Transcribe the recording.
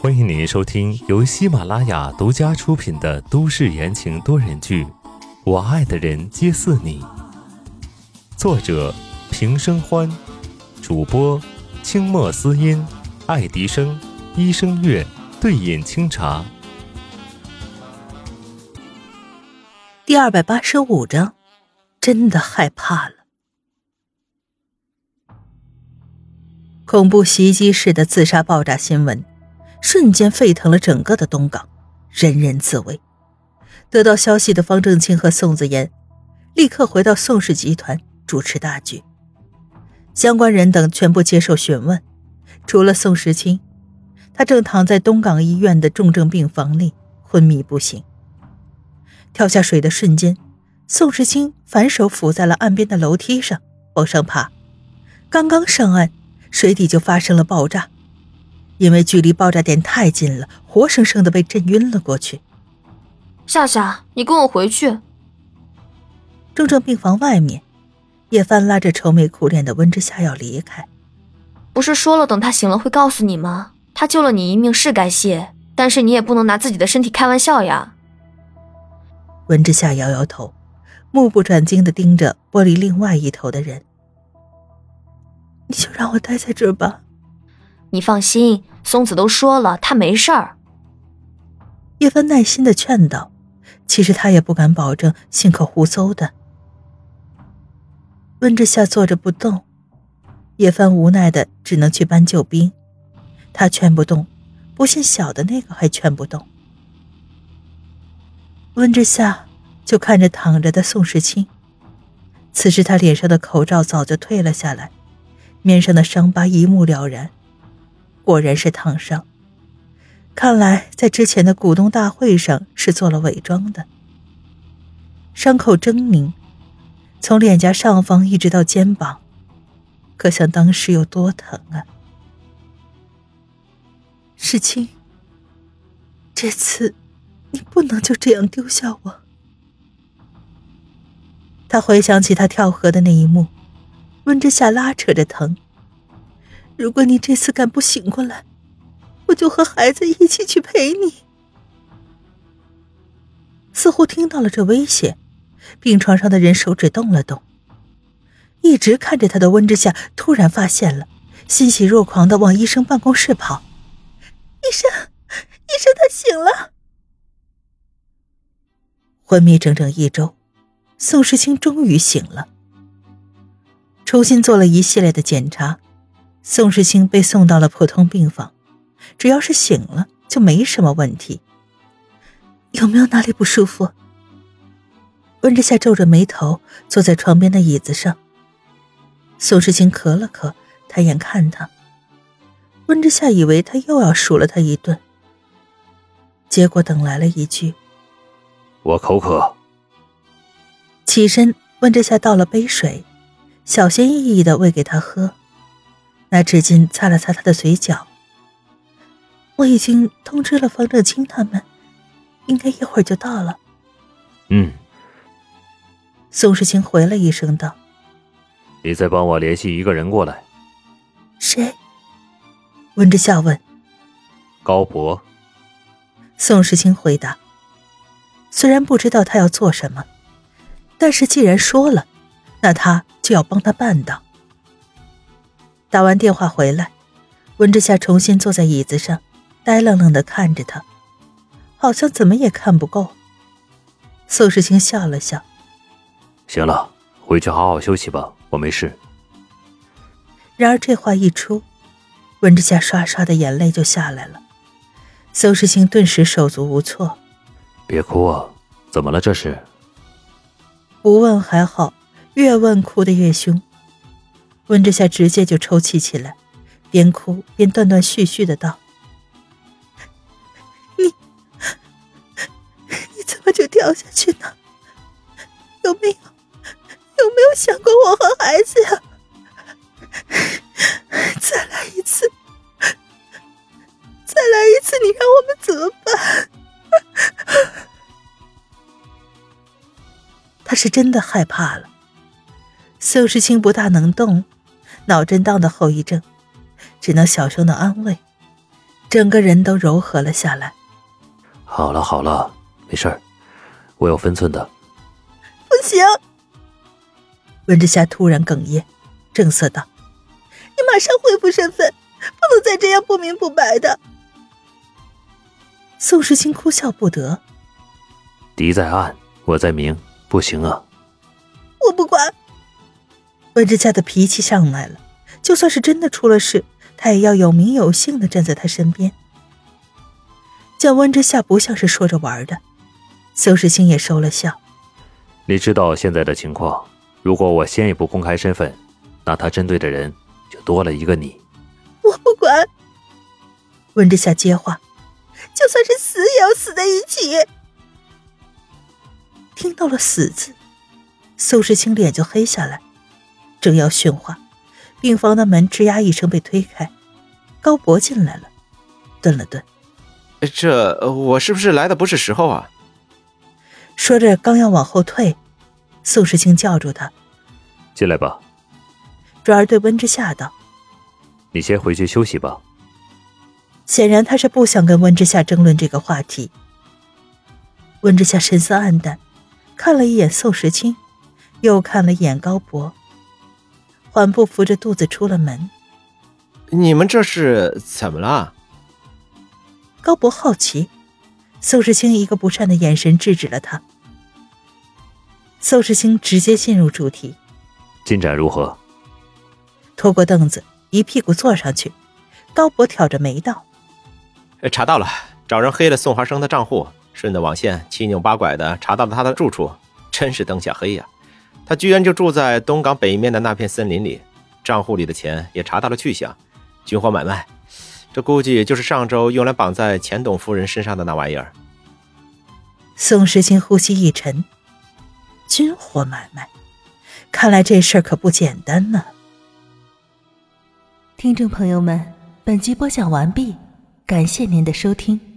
欢迎您收听由喜马拉雅独家出品的都市言情多人剧《我爱的人皆似你》，作者平生欢，主播清墨思音、爱迪生、医生月、对饮清茶。第二百八十五章，真的害怕了。恐怖袭击式的自杀爆炸新闻，瞬间沸腾了整个的东港，人人自危。得到消息的方正清和宋子妍，立刻回到宋氏集团主持大局。相关人等全部接受询问，除了宋时清，他正躺在东港医院的重症病房里昏迷不醒。跳下水的瞬间，宋时清反手扶在了岸边的楼梯上，往上爬。刚刚上岸。水底就发生了爆炸，因为距离爆炸点太近了，活生生的被震晕了过去。夏夏，你跟我回去。重症病房外面，叶帆拉着愁眉苦脸的温之夏要离开。不是说了等他醒了会告诉你吗？他救了你一命是该谢，但是你也不能拿自己的身体开玩笑呀。温之夏摇摇头，目不转睛的盯着玻璃另外一头的人。你就让我待在这儿吧。你放心，松子都说了，他没事儿。叶帆耐心的劝道：“其实他也不敢保证，信口胡诌的。”温之夏坐着不动，叶帆无奈的只能去搬救兵。他劝不动，不信小的那个还劝不动。温之夏就看着躺着的宋时清，此时他脸上的口罩早就退了下来。面上的伤疤一目了然，果然是烫伤。看来在之前的股东大会上是做了伪装的。伤口狰狞，从脸颊上方一直到肩膀，可想当时有多疼啊！世清，这次你不能就这样丢下我。他回想起他跳河的那一幕。温之夏拉扯着疼。如果你这次敢不醒过来，我就和孩子一起去陪你。似乎听到了这威胁，病床上的人手指动了动。一直看着他的温之夏突然发现了，欣喜若狂的往医生办公室跑。医生，医生，他醒了。昏迷整整一周，宋时清终于醒了。重新做了一系列的检查，宋时清被送到了普通病房。只要是醒了，就没什么问题。有没有哪里不舒服？温之夏皱着眉头坐在床边的椅子上。宋时清咳了咳，抬眼看他。温之夏以为他又要数了他一顿，结果等来了一句：“我口渴。”起身，温之夏倒了杯水。小心翼翼的喂给他喝，拿纸巾擦了擦他的嘴角。我已经通知了方正清他们，应该一会儿就到了。嗯。宋时清回了一声道：“你再帮我联系一个人过来。”谁？温之夏问。高博。宋时清回答。虽然不知道他要做什么，但是既然说了。那他就要帮他办到。打完电话回来，温之夏重新坐在椅子上，呆愣愣的看着他，好像怎么也看不够。宋世清笑了笑：“行了，回去好好休息吧，我没事。”然而这话一出，温之夏刷刷的眼泪就下来了。宋世清顿时手足无措：“别哭啊，怎么了？这是？”不问还好。越问哭得越凶，温之夏直接就抽泣起来，边哭边断断续续的道：“你你怎么就掉下去呢？有没有有没有想过我和孩子呀？再来一次，再来一次，你让我们怎么办？”他是真的害怕了。宋时清不大能动，脑震荡的后遗症，只能小声的安慰，整个人都柔和了下来。好了好了，没事儿，我有分寸的。不行！温之夏突然哽咽，正色道：“你马上恢复身份，不能再这样不明不白的。”宋时清哭笑不得：“敌在暗，我在明，不行啊！”我不管。温之夏的脾气上来了，就算是真的出了事，他也要有名有姓的站在他身边。见温之夏不像是说着玩的，苏世清也收了笑。你知道现在的情况，如果我先一步公开身份，那他针对的人就多了一个你。我不管。温之夏接话，就算是死也要死在一起。听到了“死”字，苏世清脸就黑下来。正要训话，病房的门吱呀一声被推开，高博进来了，顿了顿，这我是不是来的不是时候啊？说着刚要往后退，宋时清叫住他：“进来吧。”转而对温之夏道：“你先回去休息吧。”显然他是不想跟温之夏争论这个话题。温之夏神色黯淡，看了一眼宋时清，又看了一眼高博。缓步扶着肚子出了门。你们这是怎么了？高博好奇。宋世清一个不善的眼神制止了他。宋世清直接进入主题。进展如何？拖过凳子，一屁股坐上去。高博挑着眉道：“查到了，找人黑了宋华生的账户，顺着网线七扭八拐的查到了他的住处，真是灯下黑呀。”他居然就住在东港北面的那片森林里，账户里的钱也查到了去向，军火买卖，这估计就是上周用来绑在钱董夫人身上的那玩意儿。宋时清呼吸一沉，军火买卖，看来这事儿可不简单呢。听众朋友们，本集播讲完毕，感谢您的收听。